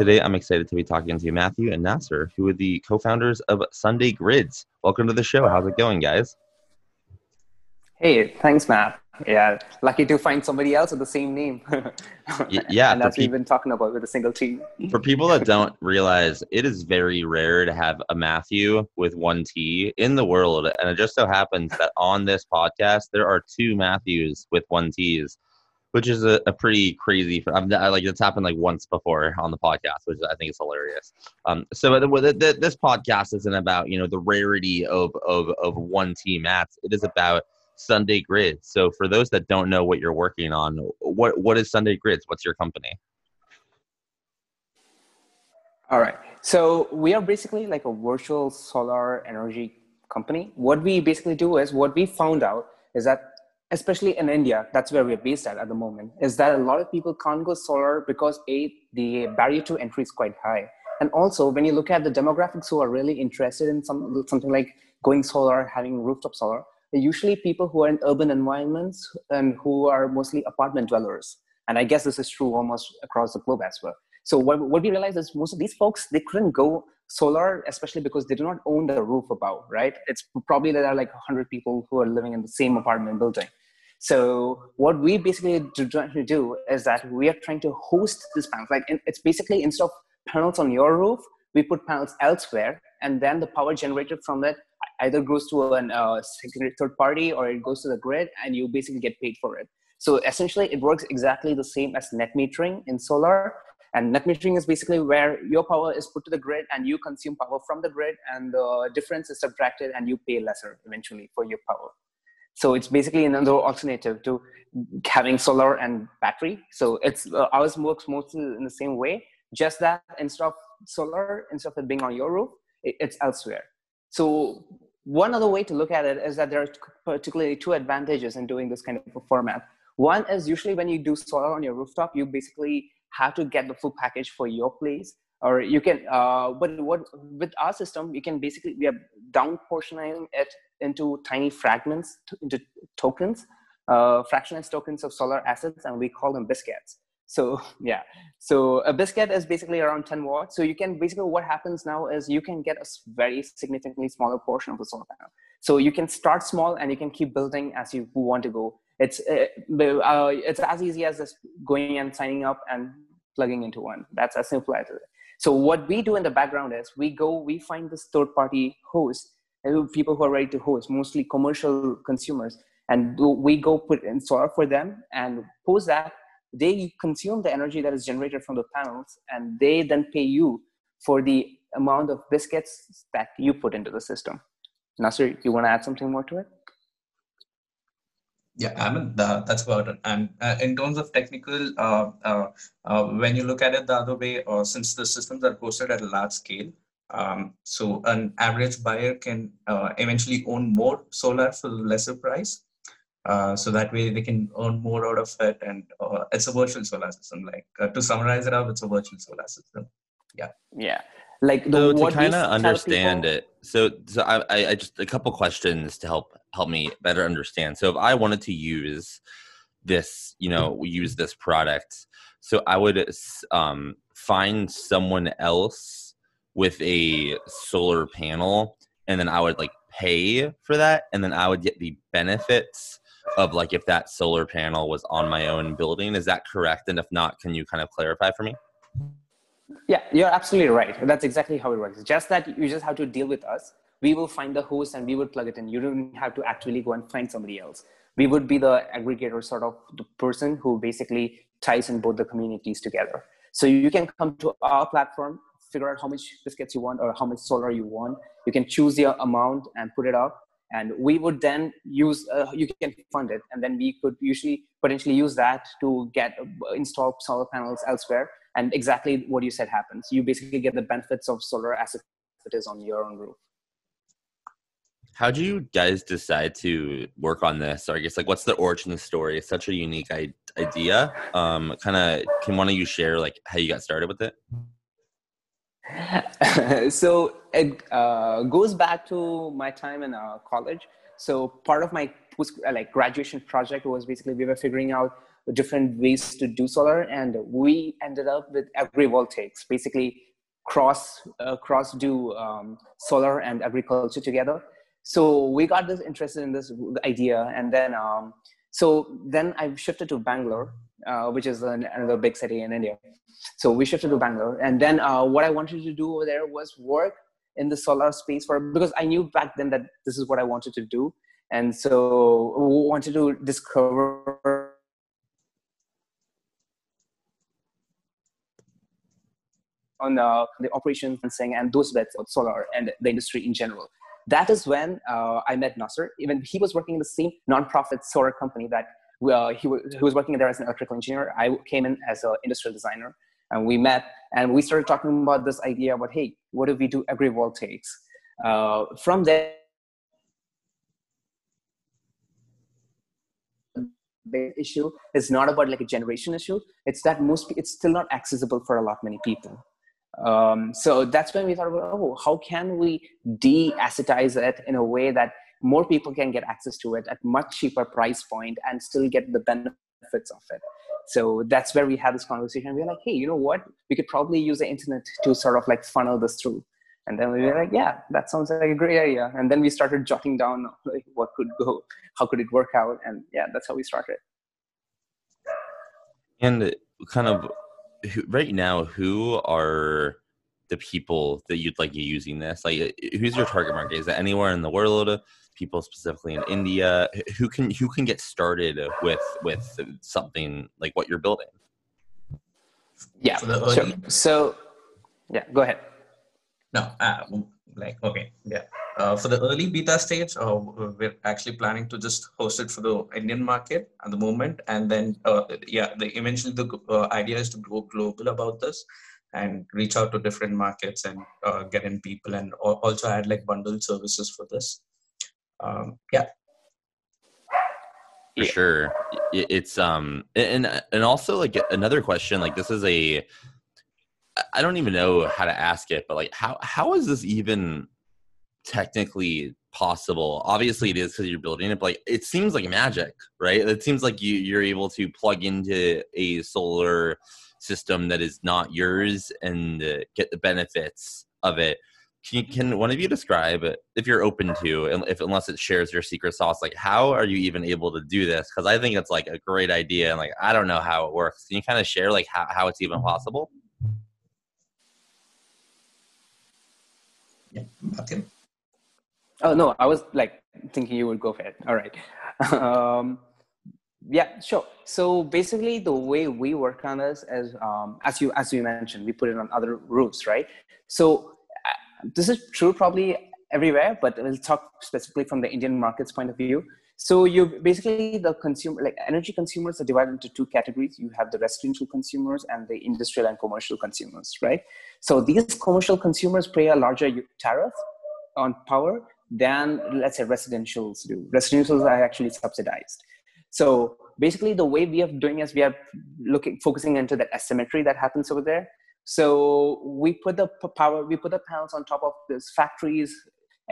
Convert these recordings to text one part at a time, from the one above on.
Today, I'm excited to be talking to Matthew and Nasser, who are the co founders of Sunday Grids. Welcome to the show. How's it going, guys? Hey, thanks, Matt. Yeah, lucky to find somebody else with the same name. yeah, and that's pe- what we've been talking about with a single team. for people that don't realize, it is very rare to have a Matthew with one T in the world, and it just so happens that on this podcast there are two Matthews with one T's which is a, a pretty crazy. I'm I, like it's happened like once before on the podcast, which I think is hilarious. Um, so the, the, this podcast isn't about you know the rarity of of of one team mats. It is about Sunday Grids. So for those that don't know what you're working on, what what is Sunday Grids? What's your company? All right. So we are basically like a virtual solar energy company. What we basically do is what we found out is that especially in India, that's where we're based at at the moment, is that a lot of people can't go solar because A, the barrier to entry is quite high. And also, when you look at the demographics who are really interested in some, something like going solar, having rooftop solar, they're usually people who are in urban environments and who are mostly apartment dwellers. And I guess this is true almost across the globe as well. So what, what we realized is most of these folks, they couldn't go solar, especially because they do not own the roof above, right? It's probably there are like 100 people who are living in the same apartment building. So what we basically to do is that we are trying to host this panels. Like it's basically instead of panels on your roof, we put panels elsewhere, and then the power generated from it either goes to a uh, secondary third party or it goes to the grid, and you basically get paid for it. So essentially, it works exactly the same as net metering in solar. And net metering is basically where your power is put to the grid and you consume power from the grid, and the difference is subtracted, and you pay lesser eventually for your power. So it's basically another alternative to having solar and battery. So it's uh, ours works mostly in the same way, just that instead of solar, instead of it being on your roof, it, it's elsewhere. So one other way to look at it is that there are particularly two advantages in doing this kind of a format. One is usually when you do solar on your rooftop, you basically have to get the full package for your place. Or you can uh, but what with our system you can basically we are down portioning it into tiny fragments into tokens uh, fractionalized tokens of solar assets and we call them biscuits. So yeah. So a biscuit is basically around 10 watts. So you can basically what happens now is you can get a very significantly smaller portion of the solar panel. So you can start small and you can keep building as you want to go it's uh, uh, it's as easy as just going and signing up and plugging into one that's as simple as it so what we do in the background is we go, we find this third party host, people who are ready to host, mostly commercial consumers, and we go put in solar for them and post that they consume the energy that is generated from the panels and they then pay you for the amount of biscuits that you put into the system. Nasser, you want to add something more to it? Yeah, I mean the, that's about it. And uh, in terms of technical, uh, uh, uh when you look at it the other way, uh, since the systems are hosted at a large scale, um, so an average buyer can uh, eventually own more solar for lesser price. so that way they can earn more out of it, and it's a virtual solar system. Like to summarize it up, it's a virtual solar system. Yeah. Yeah like the, so to kind of understand people, it so so I, I just a couple questions to help help me better understand so if i wanted to use this you know use this product so i would um, find someone else with a solar panel and then i would like pay for that and then i would get the benefits of like if that solar panel was on my own building. Is that correct? And if not, can you kind of clarify for me? Yeah, you're absolutely right. That's exactly how it works. Just that you just have to deal with us. We will find the host and we would plug it in. You don't have to actually go and find somebody else. We would be the aggregator, sort of the person who basically ties in both the communities together. So you can come to our platform, figure out how much biscuits you want or how much solar you want. You can choose your amount and put it up. And we would then use, uh, you can fund it. And then we could usually potentially use that to get uh, install solar panels elsewhere and exactly what you said happens. You basically get the benefits of solar as it is on your own roof. How do you guys decide to work on this? Or i guess like what's the origin of the story? It's such a unique idea. Um kind of can one of you share like how you got started with it? So it uh, goes back to my time in uh, college. So part of my post like graduation project was basically we were figuring out different ways to do solar and we ended up with agrivoltaics basically cross uh, cross do um, solar and agriculture together. So we got this interested in this idea and then um, so then i shifted to bangalore uh, which is an, another big city in india. So we shifted to bangalore and then uh, what i wanted to do over there was work in the solar space for because i knew back then that this is what i wanted to do. And so wanted to discover on uh, the operations and saying and those bets of solar and the industry in general. That is when uh, I met Nasser. Even he was working in the same nonprofit solar company that uh, he, w- he was working there as an electrical engineer. I came in as an industrial designer, and we met and we started talking about this idea about hey, what if we do agrivoltaics? Uh, from there, the issue is not about like a generation issue. It's that most it's still not accessible for a lot many people. Um, so that's when we thought about, oh, how can we de-acetize it in a way that more people can get access to it at much cheaper price point and still get the benefits of it. So that's where we had this conversation. We are like, hey, you know what? We could probably use the internet to sort of like funnel this through. And then we were like, yeah, that sounds like a great idea. And then we started jotting down like what could go, how could it work out, and yeah, that's how we started. And kind of who, right now, who are the people that you'd like using this? Like, who's your target market? Is it anywhere in the world? People specifically in India? Who can who can get started with with something like what you're building? Yeah. So, so yeah, go ahead. No, uh, like okay, yeah. Uh, for the early beta stage, uh, we're actually planning to just host it for the Indian market at the moment, and then uh, yeah, the eventually the uh, idea is to go global about this and reach out to different markets and uh, get in people and also add like bundled services for this. Um, yeah. For sure, it's um and and also like another question like this is a I don't even know how to ask it, but like how how is this even technically possible? Obviously it is because you're building it but like it seems like magic right? It seems like you you're able to plug into a solar system that is not yours and uh, get the benefits of it. Can, can one of you describe if you're open to and if unless it shares your secret sauce like how are you even able to do this? Because i think it's like a great idea and like i don't know how it works. Can you kind of share like how, how it's even possible yeah Oh no, I was like thinking you would go for it. All right. Um, yeah, sure. So basically, the way we work on this is, um, as you as you mentioned, we put it on other roofs, right? So uh, this is true probably everywhere, but we'll talk specifically from the Indian market's point of view. So you basically the consumer like energy consumers are divided into two categories. You have the residential consumers and the industrial and commercial consumers, right? So these commercial consumers pay a larger tariff on power than let's say residentials do. Residentials are actually subsidized. So basically the way we are doing is we are looking focusing into that asymmetry that happens over there. So we put the power, we put the panels on top of these factories.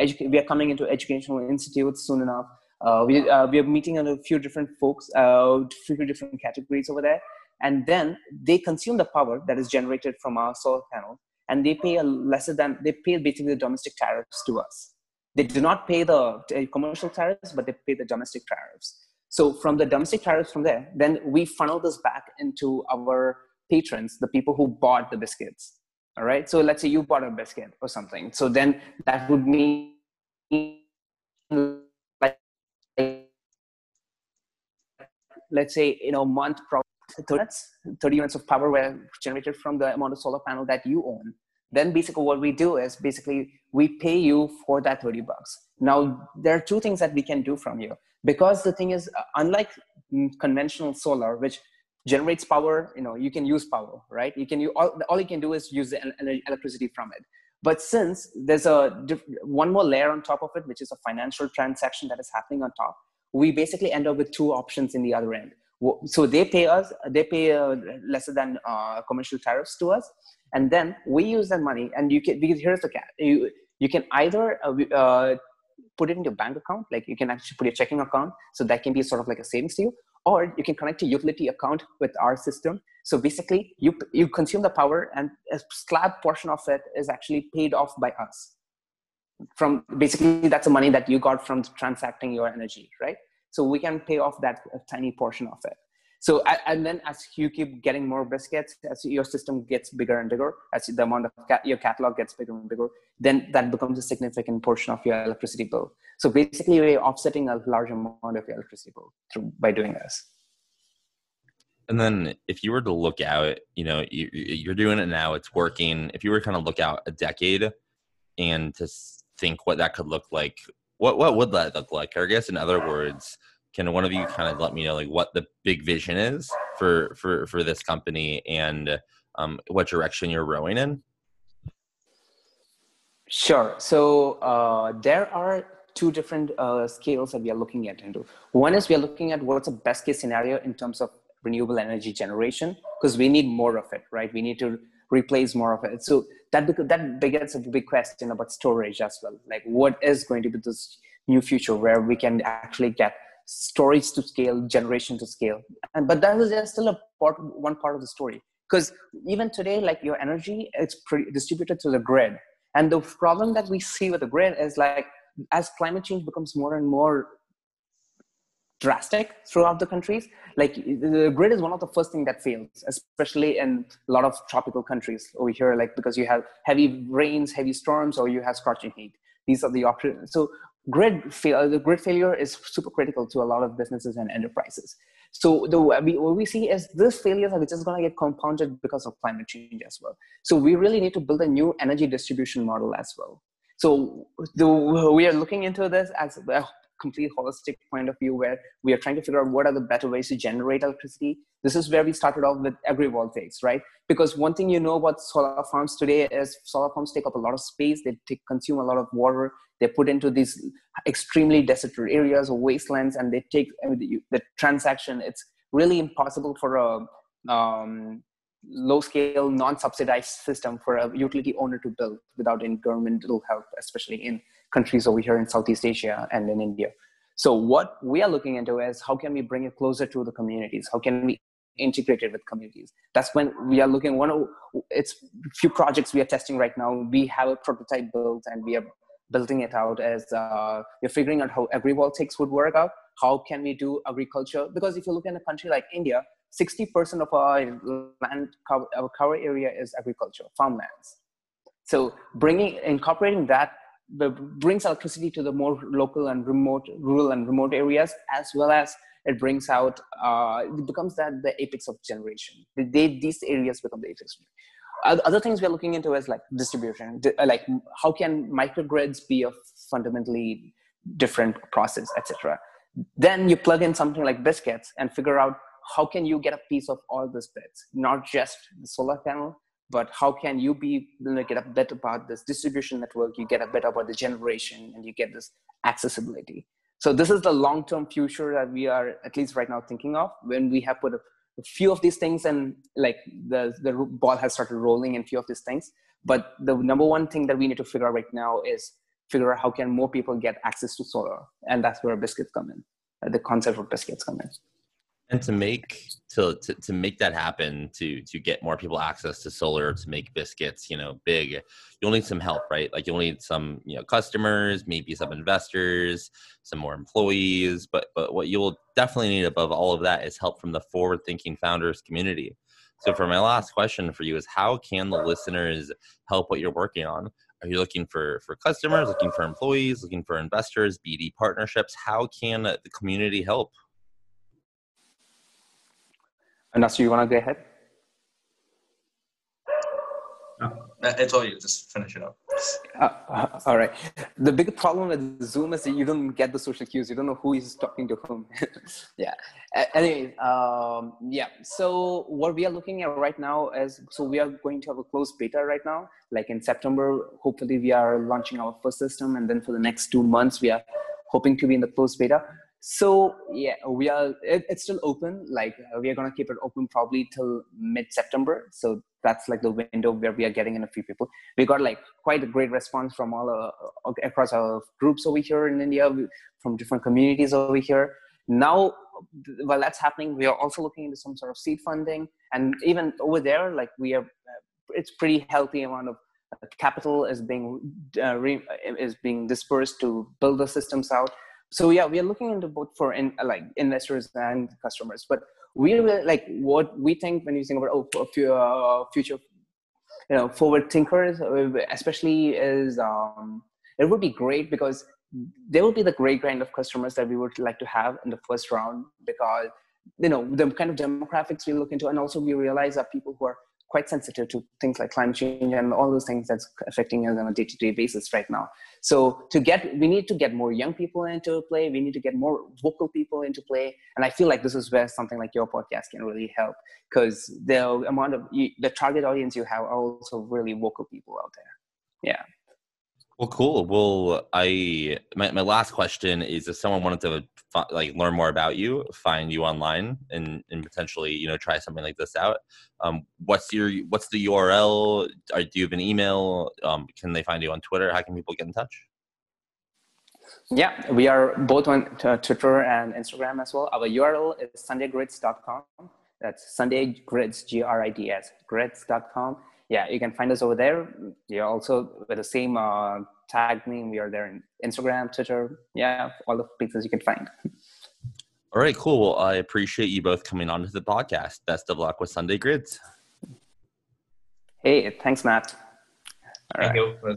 Edu- we are coming into educational institutes soon enough. Uh, we, uh, we are meeting a few different folks, uh, few different categories over there. And then they consume the power that is generated from our solar panel and they pay a lesser than, they pay basically the domestic tariffs to us. They do not pay the commercial tariffs, but they pay the domestic tariffs. So from the domestic tariffs from there, then we funnel this back into our patrons, the people who bought the biscuits. All right. So let's say you bought a biscuit or something. So then that would mean like let's say you know month 30 units, 30 units of power were generated from the amount of solar panel that you own then basically what we do is basically we pay you for that 30 bucks now there are two things that we can do from you because the thing is uh, unlike conventional solar which generates power you know you can use power right? You can you all, all you can do is use the electricity from it. But since there's a one more layer on top of it which is a financial transaction that is happening on top we basically end up with two options in the other end. So they pay us they pay uh, lesser than uh, commercial tariffs to us and then we use that money and you can because here's the cat you you can either uh, uh, put it in your bank account like you can actually put your checking account so that can be sort of like a savings to you or you can connect a utility account with our system. So basically you you consume the power and a slab portion of it is actually paid off by us. From basically that's the money that you got from transacting your energy right? So we can pay off that tiny portion of it so and then as you keep getting more biscuits as your system gets bigger and bigger as the amount of your catalog gets bigger and bigger then that becomes a significant portion of your electricity bill. So basically we're offsetting a large amount of your electricity bill through by doing this. And then if you were to look out you know you, you're doing it now it's working. If you were to kind of look out a decade and to think what that could look like what what would that look like? I guess in other words can one of you kind of let me know like what the big vision is for for for this company and um, what direction you're rowing in? Sure. So uh, there are two different uh, scales that we are looking at into one is we are looking at what's the best case scenario in terms of renewable energy generation because we need more of it right? We need to replace more of it. So that that begets a big question about storage as well. Like what is going to be this new future where we can actually get storage to scale, generation to scale. And but that is just still a part, one part of the story. Because even today, like your energy, it's pretty distributed to the grid. And the problem that we see with the grid is like as climate change becomes more and more drastic throughout the countries, like the grid is one of the first thing that fails, especially in a lot of tropical countries over here, like because you have heavy rains, heavy storms, or you have scorching heat. These are the options. So grid fail, the grid failure is super critical to a lot of businesses and enterprises. So the what we see is this failures are just going to get compounded because of climate change as well. So we really need to build a new energy distribution model as well. So the, we are looking into this as a complete holistic point of view where we are trying to figure out what are the better ways to generate electricity. This is where we started off with agrivoltaics, right? Because one thing you know about solar farms today is solar farms take up a lot of space, they take, consume a lot of water, they're put into these extremely desolate areas or wastelands and they take I mean, the, the, transaction it's really impossible for a um, low scale non-subsidized system for a utility owner to build without governmental help especially in countries over here in southeast asia and in india. So what we are looking into is how can we bring it closer to the communities? How can we integrate it with communities? That's when we are looking one of it's few projects we are testing right now. We have a prototype built and we are building it out as uh, we're figuring out how agrivoltaics would work out. How can we do agriculture? Because if you look in a country like India, 60% of our land cover, our cover area is agriculture, farmlands. So bringing, incorporating that brings electricity to the more local and remote, rural and remote areas, as well as it brings out, uh, it becomes that the apex of generation. They, these areas become the apex other things we're looking into is like distribution. Uh, like how can microgrids be a fundamentally different process etc then you plug in something like biscuits and figure out how can you get a piece of all these bits? Not just the solar panel but how can you be you know, get a bit about this distribution network you get a bit about the generation and you get this accessibility. So this is the long-term future that we are at least right now thinking of. When we have put a a few of these things and like the the ball has started rolling in few of these things. But the number one thing that we need to figure out right now is figure out how can more people get access to solar. And that's where biscuits come in uh, the concept of biscuits come in And to make to, to to make that happen, to to get more people access to solar, to make biscuits, you know, big, you'll need some help, right? Like you'll need some, you know, customers, maybe some investors, some more employees. But but what you'll definitely need above all of that is help from the forward thinking founders community. So for my last question for you is how can the listeners help what you're working on? Are you looking for for customers, looking for employees, looking for investors, BD partnerships? How can the community help? Nasir, you want to go ahead? No, it's all you. Just finish it up. Uh, uh, all right. The big problem with Zoom is that you don't get the social cues. You don't know who is talking to whom. yeah. Anyway, um, yeah. So what we are looking at right now is so we are going to have a closed beta right now. Like in September, hopefully we are launching our first system, and then for the next two months we are hoping to be in the closed beta so yeah we are it, it's still open like uh, we are going to keep it open probably till mid september so that's like the window where we are getting in a few people. We got like quite a great response from all uh, across our groups over here in india from different communities over here. Now while that's happening we are also looking into some sort of seed funding. And even over there like we are uh, it's pretty healthy amount of uh, capital is being uh, re, is being dispersed to build the systems out so yeah we are looking into both for in, like investors and customers but we really like what we think when you think about oh, uh, future you know forward thinkers uh, especially is um, it would be great because they will be the great kind of customers that we would like to have in the first round because you know the kind of demographics we look into and also we realize that people who are quite sensitive to things like climate change and all those things that's affecting us on a day-to-day basis right now. So to get we need to get more young people into play. We need to get more vocal people into play. And i feel like this is where something like your podcast can really help because the amount of the target audience you have are also really vocal people out there. Yeah. Well, cool. Well, I my, my last question is: if someone wanted to like learn more about you, find you online, and and potentially you know try something like this out, um, what's your what's the URL? Or do you have an email? Um, can they find you on Twitter? How can people get in touch? Yeah, we are both on Twitter and Instagram as well. Our URL is sundaygrids.com. That's Sunday Grids, G R I D S, grids.com yeah, you can find us over there. You're also with the same uh, tag name. We are there in Instagram, Twitter. Yeah, all the places you can find. All right, cool. Well, I appreciate you both coming on to the podcast. Best of luck with Sunday Grids. Hey, thanks, Matt. All Thank right.